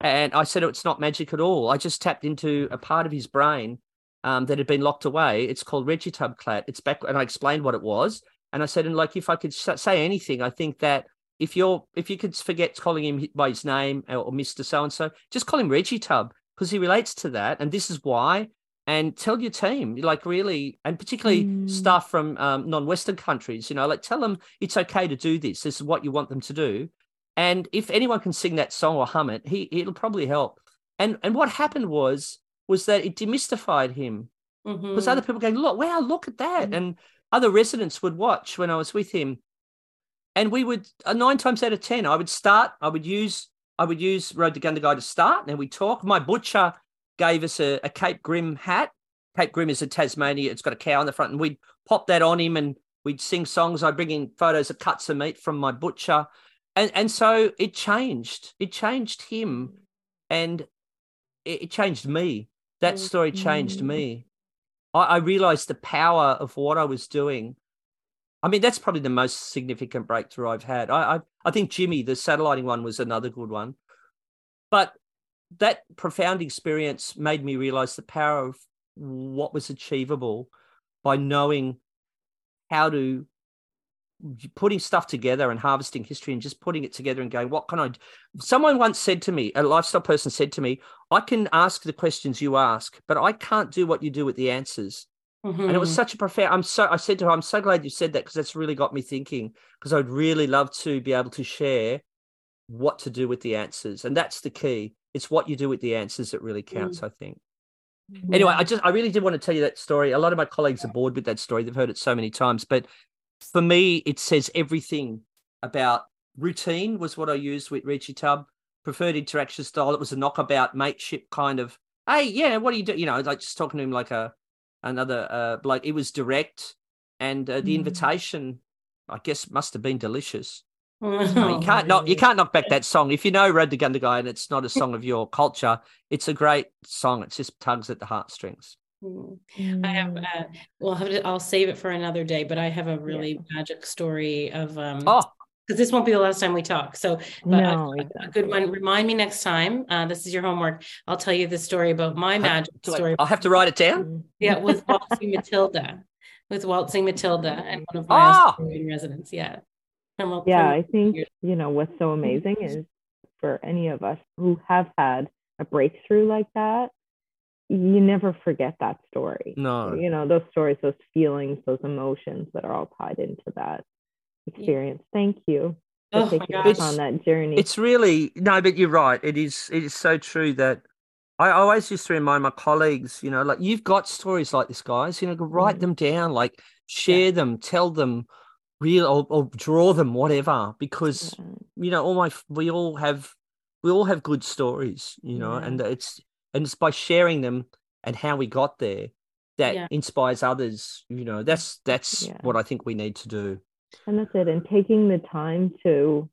And I said, oh, it's not magic at all. I just tapped into a part of his brain um, that had been locked away. It's called Regitubclat. It's back, and I explained what it was. And I said, and like, if I could say anything, I think that if you're, if you could forget calling him by his name or Mister So and So, just call him Reggie Tub because he relates to that, and this is why. And tell your team, like really, and particularly mm. staff from um, non-Western countries, you know, like tell them it's okay to do this. This is what you want them to do. And if anyone can sing that song or hum it, he it'll probably help. And and what happened was was that it demystified him because mm-hmm. other people going, look, wow, look at that, mm-hmm. and other residents would watch when I was with him, and we would uh, nine times out of ten, I would start, I would use, I would use Road to Gundagai to start, and we talk. My butcher gave us a, a Cape Grim hat. Cape Grim is a Tasmania; it's got a cow on the front, and we'd pop that on him, and we'd sing songs. I'd bring in photos of cuts of meat from my butcher, and and so it changed. It changed him, and it, it changed me. That mm. story changed me. I, I realized the power of what I was doing. I mean, that's probably the most significant breakthrough I've had. I, I, I think Jimmy, the satelliting one, was another good one. But that profound experience made me realize the power of what was achievable by knowing how to putting stuff together and harvesting history and just putting it together and going, what can I do? Someone once said to me, a lifestyle person said to me, I can ask the questions you ask, but I can't do what you do with the answers. Mm-hmm. And it was mm-hmm. such a profound. I'm so. I said to her, "I'm so glad you said that because that's really got me thinking. Because I'd really love to be able to share what to do with the answers, and that's the key. It's what you do with the answers that really counts. Mm-hmm. I think. Anyway, I just I really did want to tell you that story. A lot of my colleagues are bored with that story. They've heard it so many times, but for me, it says everything about routine was what I used with Reggie Tub. Preferred interaction style. It was a knockabout mateship kind of. Hey, yeah, what do you do? You know, like just talking to him like a another uh bloke. It was direct, and uh, the mm. invitation, I guess, must have been delicious. No, you can't knock you can't knock back that song. If you know Road to Gundagai and it's not a song of your culture, it's a great song. It just tugs at the heartstrings. Mm. I have uh, well to, I'll save it for another day, but I have a really yeah. magic story of um oh because this won't be the last time we talk. So no, a, exactly. a, good one. Remind me next time. Uh, this is your homework. I'll tell you the story about my magic story. I'll have to write it down. Yeah, with Waltzing Matilda. With Waltzing Matilda and one of my oh. residents. Yeah yeah, I think, you know, what's so amazing is for any of us who have had a breakthrough like that, you never forget that story. No. You know, those stories, those feelings, those emotions that are all tied into that experience. Yeah. Thank you for oh taking us on that journey. It's really no, but you're right. It is it is so true that I always used to remind my colleagues, you know, like you've got stories like this, guys, you know, write mm them down, like share yeah. them, tell them real or, or draw them whatever because yeah. you know all my we all have we all have good stories you know yeah. and it's and it's by sharing them and how we got there that yeah. inspires others you know that's that's what i think we need to do and that's it and taking the time to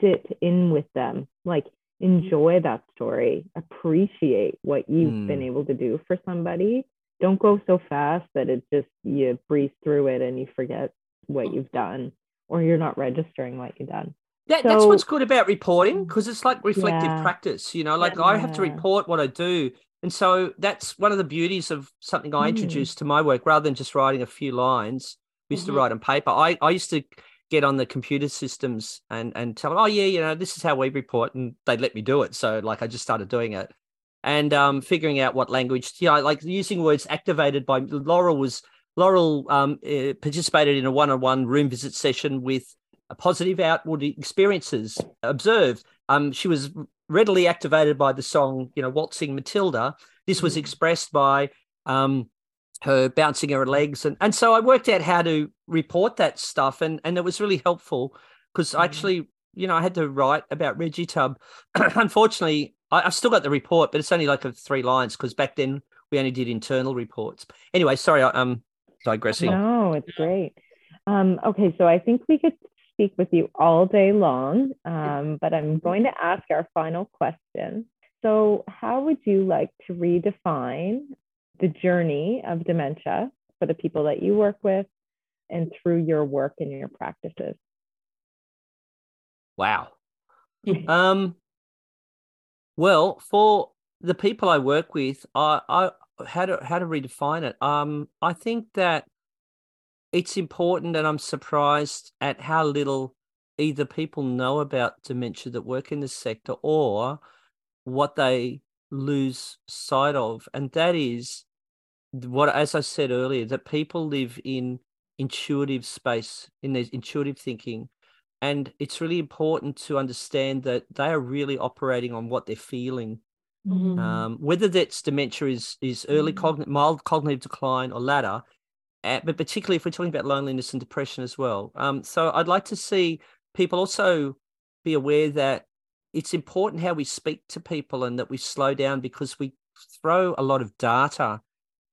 sit in with them like enjoy that story appreciate what you've mm. been able to do for somebody don't go so fast that it just you breeze through it and you forget what you've done or you're not registering what you've done. That, so, that's what's good about reporting because it's like reflective yeah. practice. You know, like yeah. I have to report what I do. And so that's one of the beauties of something I mm. introduced to my work rather than just writing a few lines. We used mm-hmm. to write on paper. I, I used to get on the computer systems and, and tell them, oh, yeah, you know, this is how we report. And they'd let me do it. So, like, I just started doing it and um, figuring out what language, you know, like using words activated by Laurel was Laurel um, uh, participated in a one-on-one room visit session with positive outward experiences observed. Um, she was readily activated by the song, you know, Waltzing Matilda. This was mm. expressed by um, her bouncing her legs, and and so I worked out how to report that stuff, and and it was really helpful because mm. actually, you know, I had to write about Reggie Tub. Unfortunately, I, have still got the report, but it's only like a three lines because back then we only did internal reports. Anyway, sorry, I, um, digressing. No, it's great. Um, okay, so I think we could speak with you all day long, um, but I'm going to ask our final question. So, how would you like to redefine the journey of dementia for the people that you work with and through your work and your practices? Wow. um, well, for the people I work with, I, I how to how to redefine it. Um, I think that it's important, and I'm surprised at how little either people know about dementia that work in this sector or what they lose sight of, and that is what, as I said earlier, that people live in intuitive space, in their intuitive thinking. And it's really important to understand that they are really operating on what they're feeling Mm-hmm. Um, whether that's dementia is is early mm-hmm. cognitive, mild cognitive decline or latter, uh, but particularly if we're talking about loneliness and depression as well. Um, so I'd like to see people also be aware that it's important how we speak to people and that we slow down because we throw a lot of data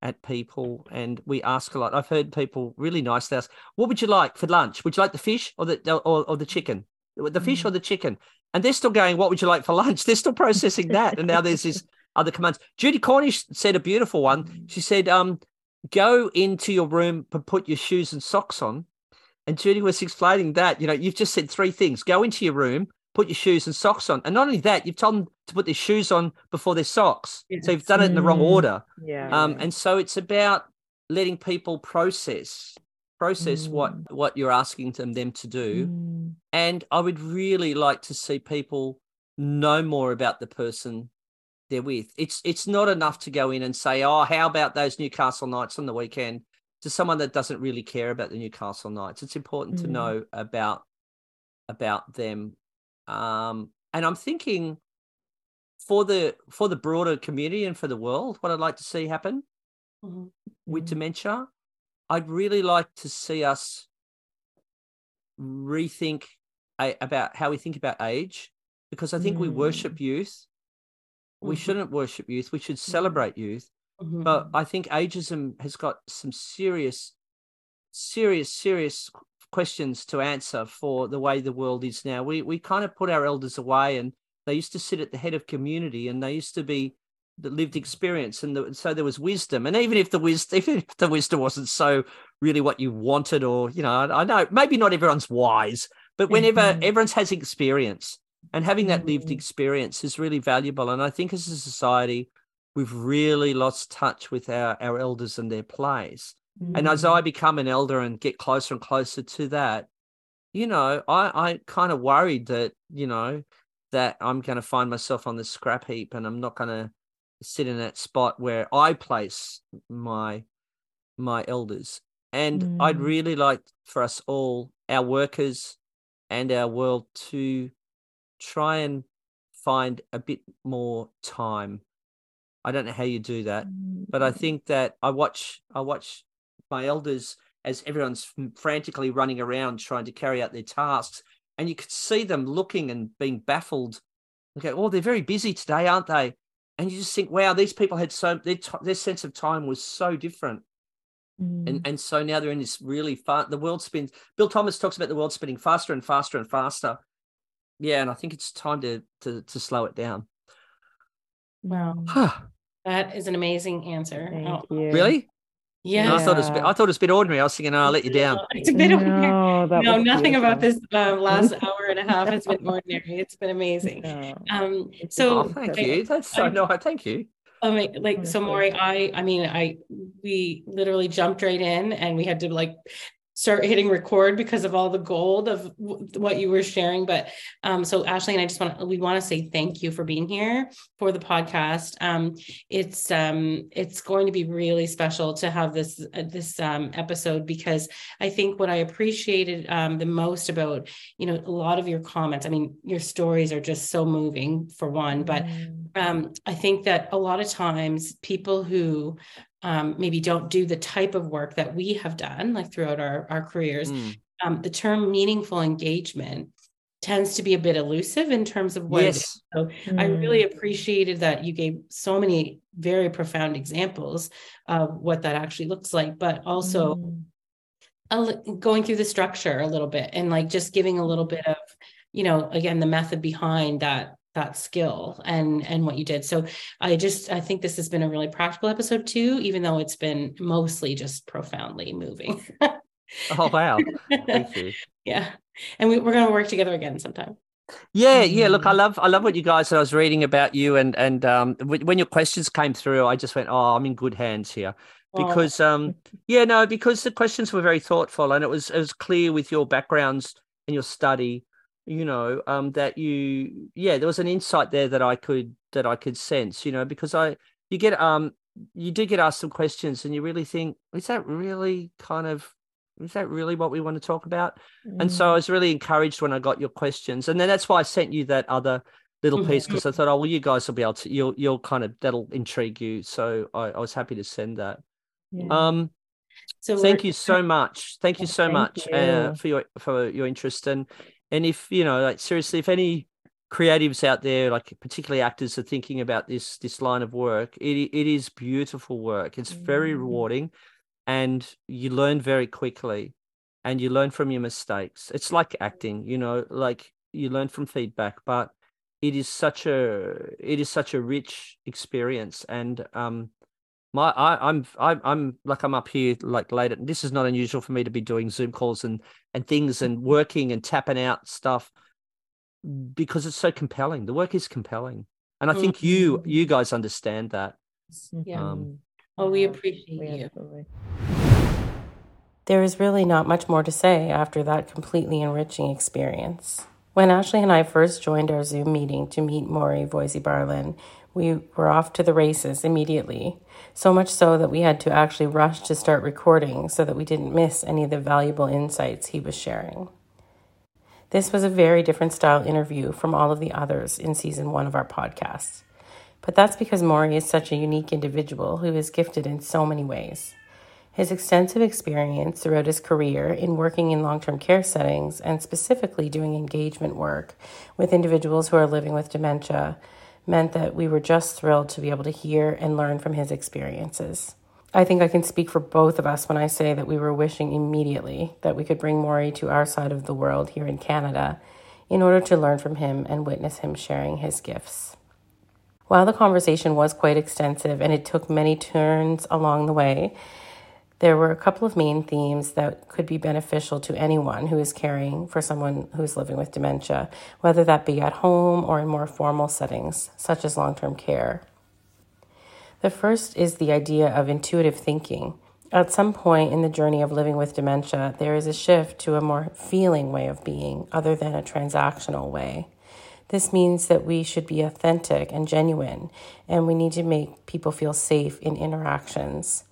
at people and we ask a lot. I've heard people really nice ask, "What would you like for lunch? Would you like the fish or the or, or the chicken? The fish mm-hmm. or the chicken?" And they're still going, What would you like for lunch? They're still processing that. and now there's this other commands. Judy Cornish said a beautiful one. She said, um, Go into your room, but put your shoes and socks on. And Judy was explaining that, you know, you've just said three things go into your room, put your shoes and socks on. And not only that, you've told them to put their shoes on before their socks. Yes. So you've done it in the wrong mm. order. Yeah. Um, and so it's about letting people process process mm. what what you're asking them them to do mm. and i would really like to see people know more about the person they're with it's it's not enough to go in and say oh how about those newcastle knights on the weekend to someone that doesn't really care about the newcastle knights it's important mm. to know about about them um and i'm thinking for the for the broader community and for the world what i'd like to see happen mm-hmm. with mm-hmm. dementia I'd really like to see us rethink a, about how we think about age because I think mm. we worship youth. We mm-hmm. shouldn't worship youth. We should mm-hmm. celebrate youth. Mm-hmm. But I think ageism has got some serious, serious, serious questions to answer for the way the world is now. We we kind of put our elders away, and they used to sit at the head of community, and they used to be the lived experience, and the, so there was wisdom. And even if the wisdom, even if the wisdom wasn't so really what you wanted, or you know, I, I know maybe not everyone's wise, but whenever mm-hmm. everyone's has experience, and having that lived mm-hmm. experience is really valuable. And I think as a society, we've really lost touch with our our elders and their place. Mm. And as I mm. become an elder and get closer and closer to that, you know, I, I kind of worried that, you know, that I'm going to find myself on the scrap heap and I'm not going to sit in that spot where I place my my elders. And mm. I'd really like for us all, our workers and our world to try and find a bit more time. I don't know how you do that, but I think that I watch I watch my elders as everyone's frantically running around trying to carry out their tasks. And you could see them looking and being baffled. Okay, oh, they're very busy today, aren't they? And you just think, wow, these people had so their, their sense of time was so different. Mm. And and so now they're in this really fast. The world spins. Bill Thomas talks about the world spinning faster and faster and faster. Yeah, and I think it's time to to to slow it down. Wow, that is an amazing answer. Thank oh. you. Really? Yeah, I thought it was. Bit, I thought it was a bit ordinary. I was thinking, oh, I'll let you down. It's a bit ordinary. No, no nothing beautiful. about this uh, last hour and a half has been ordinary. It's been amazing. No. Um, so oh, thank you. That's so I, no. Thank you. I mean, like so, Maurie. I, I mean, I we literally jumped right in, and we had to like start hitting record because of all the gold of what you were sharing. But um, so Ashley and I just want we want to say thank you for being here for the podcast. Um, it's um, it's going to be really special to have this uh, this um, episode because I think what I appreciated um, the most about you know a lot of your comments. I mean, your stories are just so moving for one, but mm. um, I think that a lot of times people who um, maybe don't do the type of work that we have done, like throughout our, our careers, mm. um, the term meaningful engagement tends to be a bit elusive in terms of what yes. So mm. I really appreciated that you gave so many very profound examples of what that actually looks like, but also mm. a, going through the structure a little bit and like just giving a little bit of, you know, again, the method behind that that skill and and what you did. So i just i think this has been a really practical episode too even though it's been mostly just profoundly moving. Oh wow. Thank you. Yeah. And we, we're going to work together again sometime. Yeah yeah. Look i love i love what you guys said i was reading about you and and um when your questions came through i just went oh i'm in good hands here. Because oh. um yeah no because the questions were very thoughtful and it was it was clear with your backgrounds and your study you know um that you yeah there was an insight there that i could that i could sense you know because i you get um you do get asked some questions and you really think is that really kind of is that really what we want to talk about mm. and so i mm. was really encouraged when i got your questions and then that's why i sent you that other little piece because i thought oh well you guys will be able to you'll you'll kind of that'll intrigue you so i, I was happy to send that yeah. um so thank you so much thank you so thank much you. Uh, for your for your interest and and if you know like seriously if any creatives out there like particularly actors are thinking about this this line of work it it is beautiful work. It's very mm. rewarding and you learn very quickly and you learn from your mistakes. It's like acting you know like you learn from feedback but it is such a it is such a rich experience. And um my I, I'm I'm I'm like I'm up here like late. At, this is not unusual for me to be doing Zoom calls and and things and working and tapping out stuff because it's so compelling. The work is compelling, and I think mm-hmm. you you guys understand that. Yeah. Um, well, we appreciate you. There is really not much more to say after that completely enriching experience. When Ashley and I first joined our Zoom meeting to meet Maurie Voisey-Barlin, we were off to the races immediately. So much so that we had to actually rush to start recording so that we didn't miss any of the valuable insights he was sharing. This was a very different style interview from all of the others in season one of our podcast. But that's because Maurie is such a unique individual who is gifted in so many ways. His extensive experience throughout his career in working in long term care settings and specifically doing engagement work with individuals who are living with dementia meant that we were just thrilled to be able to hear and learn from his experiences. I think I can speak for both of us when I say that we were wishing immediately that we could bring Maurie to our side of the world here in Canada in order to learn from him and witness him sharing his gifts. While the conversation was quite extensive and it took many turns along the way, there were a couple of main themes that could be beneficial to anyone who is caring for someone who is living with dementia, whether that be at home or in more formal settings, such as long term care. The first is the idea of intuitive thinking. At some point in the journey of living with dementia, there is a shift to a more feeling way of being other than a transactional way. This means that we should be authentic and genuine, and we need to make people feel safe in interactions.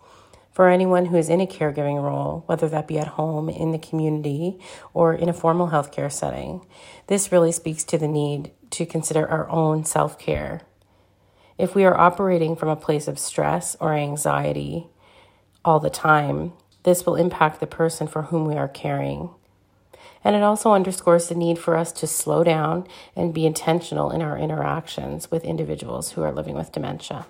For anyone who is in a caregiving role, whether that be at home, in the community, or in a formal healthcare setting, this really speaks to the need to consider our own self care. If we are operating from a place of stress or anxiety all the time, this will impact the person for whom we are caring. And it also underscores the need for us to slow down and be intentional in our interactions with individuals who are living with dementia.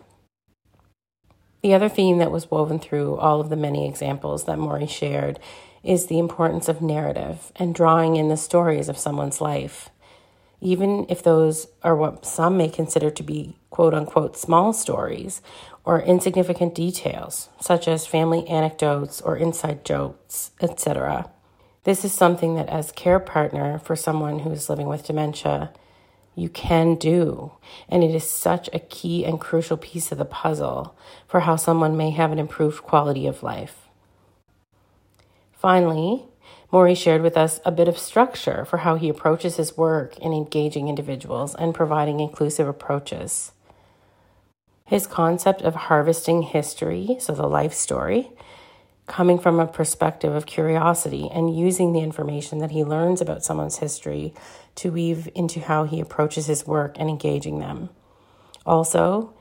The other theme that was woven through all of the many examples that Maurie shared is the importance of narrative and drawing in the stories of someone's life. Even if those are what some may consider to be quote unquote small stories or insignificant details, such as family anecdotes or inside jokes, etc. This is something that, as care partner for someone who is living with dementia, you can do. And it is such a key and crucial piece of the puzzle for how someone may have an improved quality of life. Finally, Maurie shared with us a bit of structure for how he approaches his work in engaging individuals and providing inclusive approaches. His concept of harvesting history, so the life story, coming from a perspective of curiosity and using the information that he learns about someone's history to weave into how he approaches his work and engaging them. Also,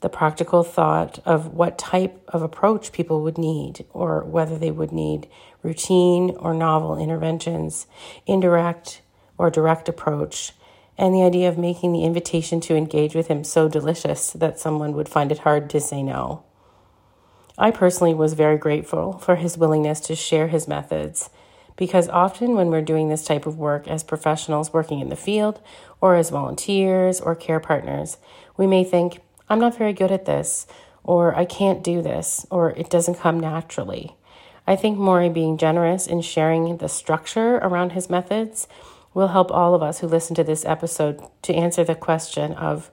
the practical thought of what type of approach people would need, or whether they would need routine or novel interventions, indirect or direct approach, and the idea of making the invitation to engage with him so delicious that someone would find it hard to say no. I personally was very grateful for his willingness to share his methods because often when we're doing this type of work as professionals working in the field or as volunteers or care partners, we may think, I'm not very good at this, or I can't do this, or it doesn't come naturally. I think Maurie being generous in sharing the structure around his methods will help all of us who listen to this episode to answer the question of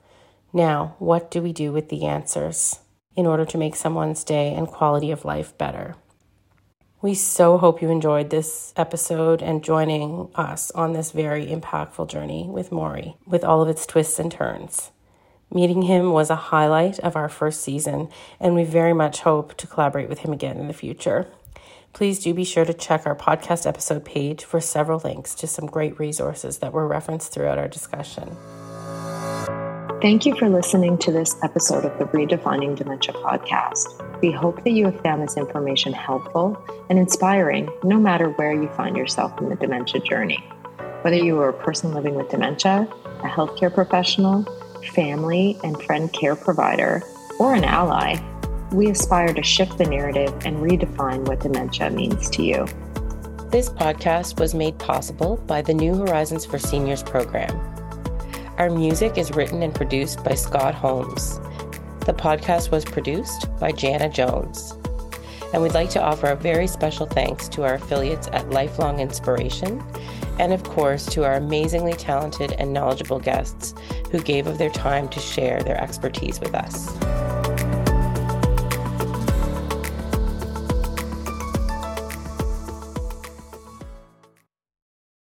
now, what do we do with the answers? in order to make someone's day and quality of life better. We so hope you enjoyed this episode and joining us on this very impactful journey with Maurie, with all of its twists and turns. Meeting him was a highlight of our first season, and we very much hope to collaborate with him again in the future. Please do be sure to check our podcast episode page for several links to some great resources that were referenced throughout our discussion. Thank you for listening to this episode of the Redefining Dementia podcast. We hope that you have found this information helpful and inspiring no matter where you find yourself in the dementia journey. Whether you are a person living with dementia, a healthcare professional, family and friend care provider, or an ally, we aspire to shift the narrative and redefine what dementia means to you. This podcast was made possible by the New Horizons for Seniors program our music is written and produced by Scott Holmes. The podcast was produced by Jana Jones. And we'd like to offer a very special thanks to our affiliates at Lifelong Inspiration, and of course to our amazingly talented and knowledgeable guests who gave of their time to share their expertise with us.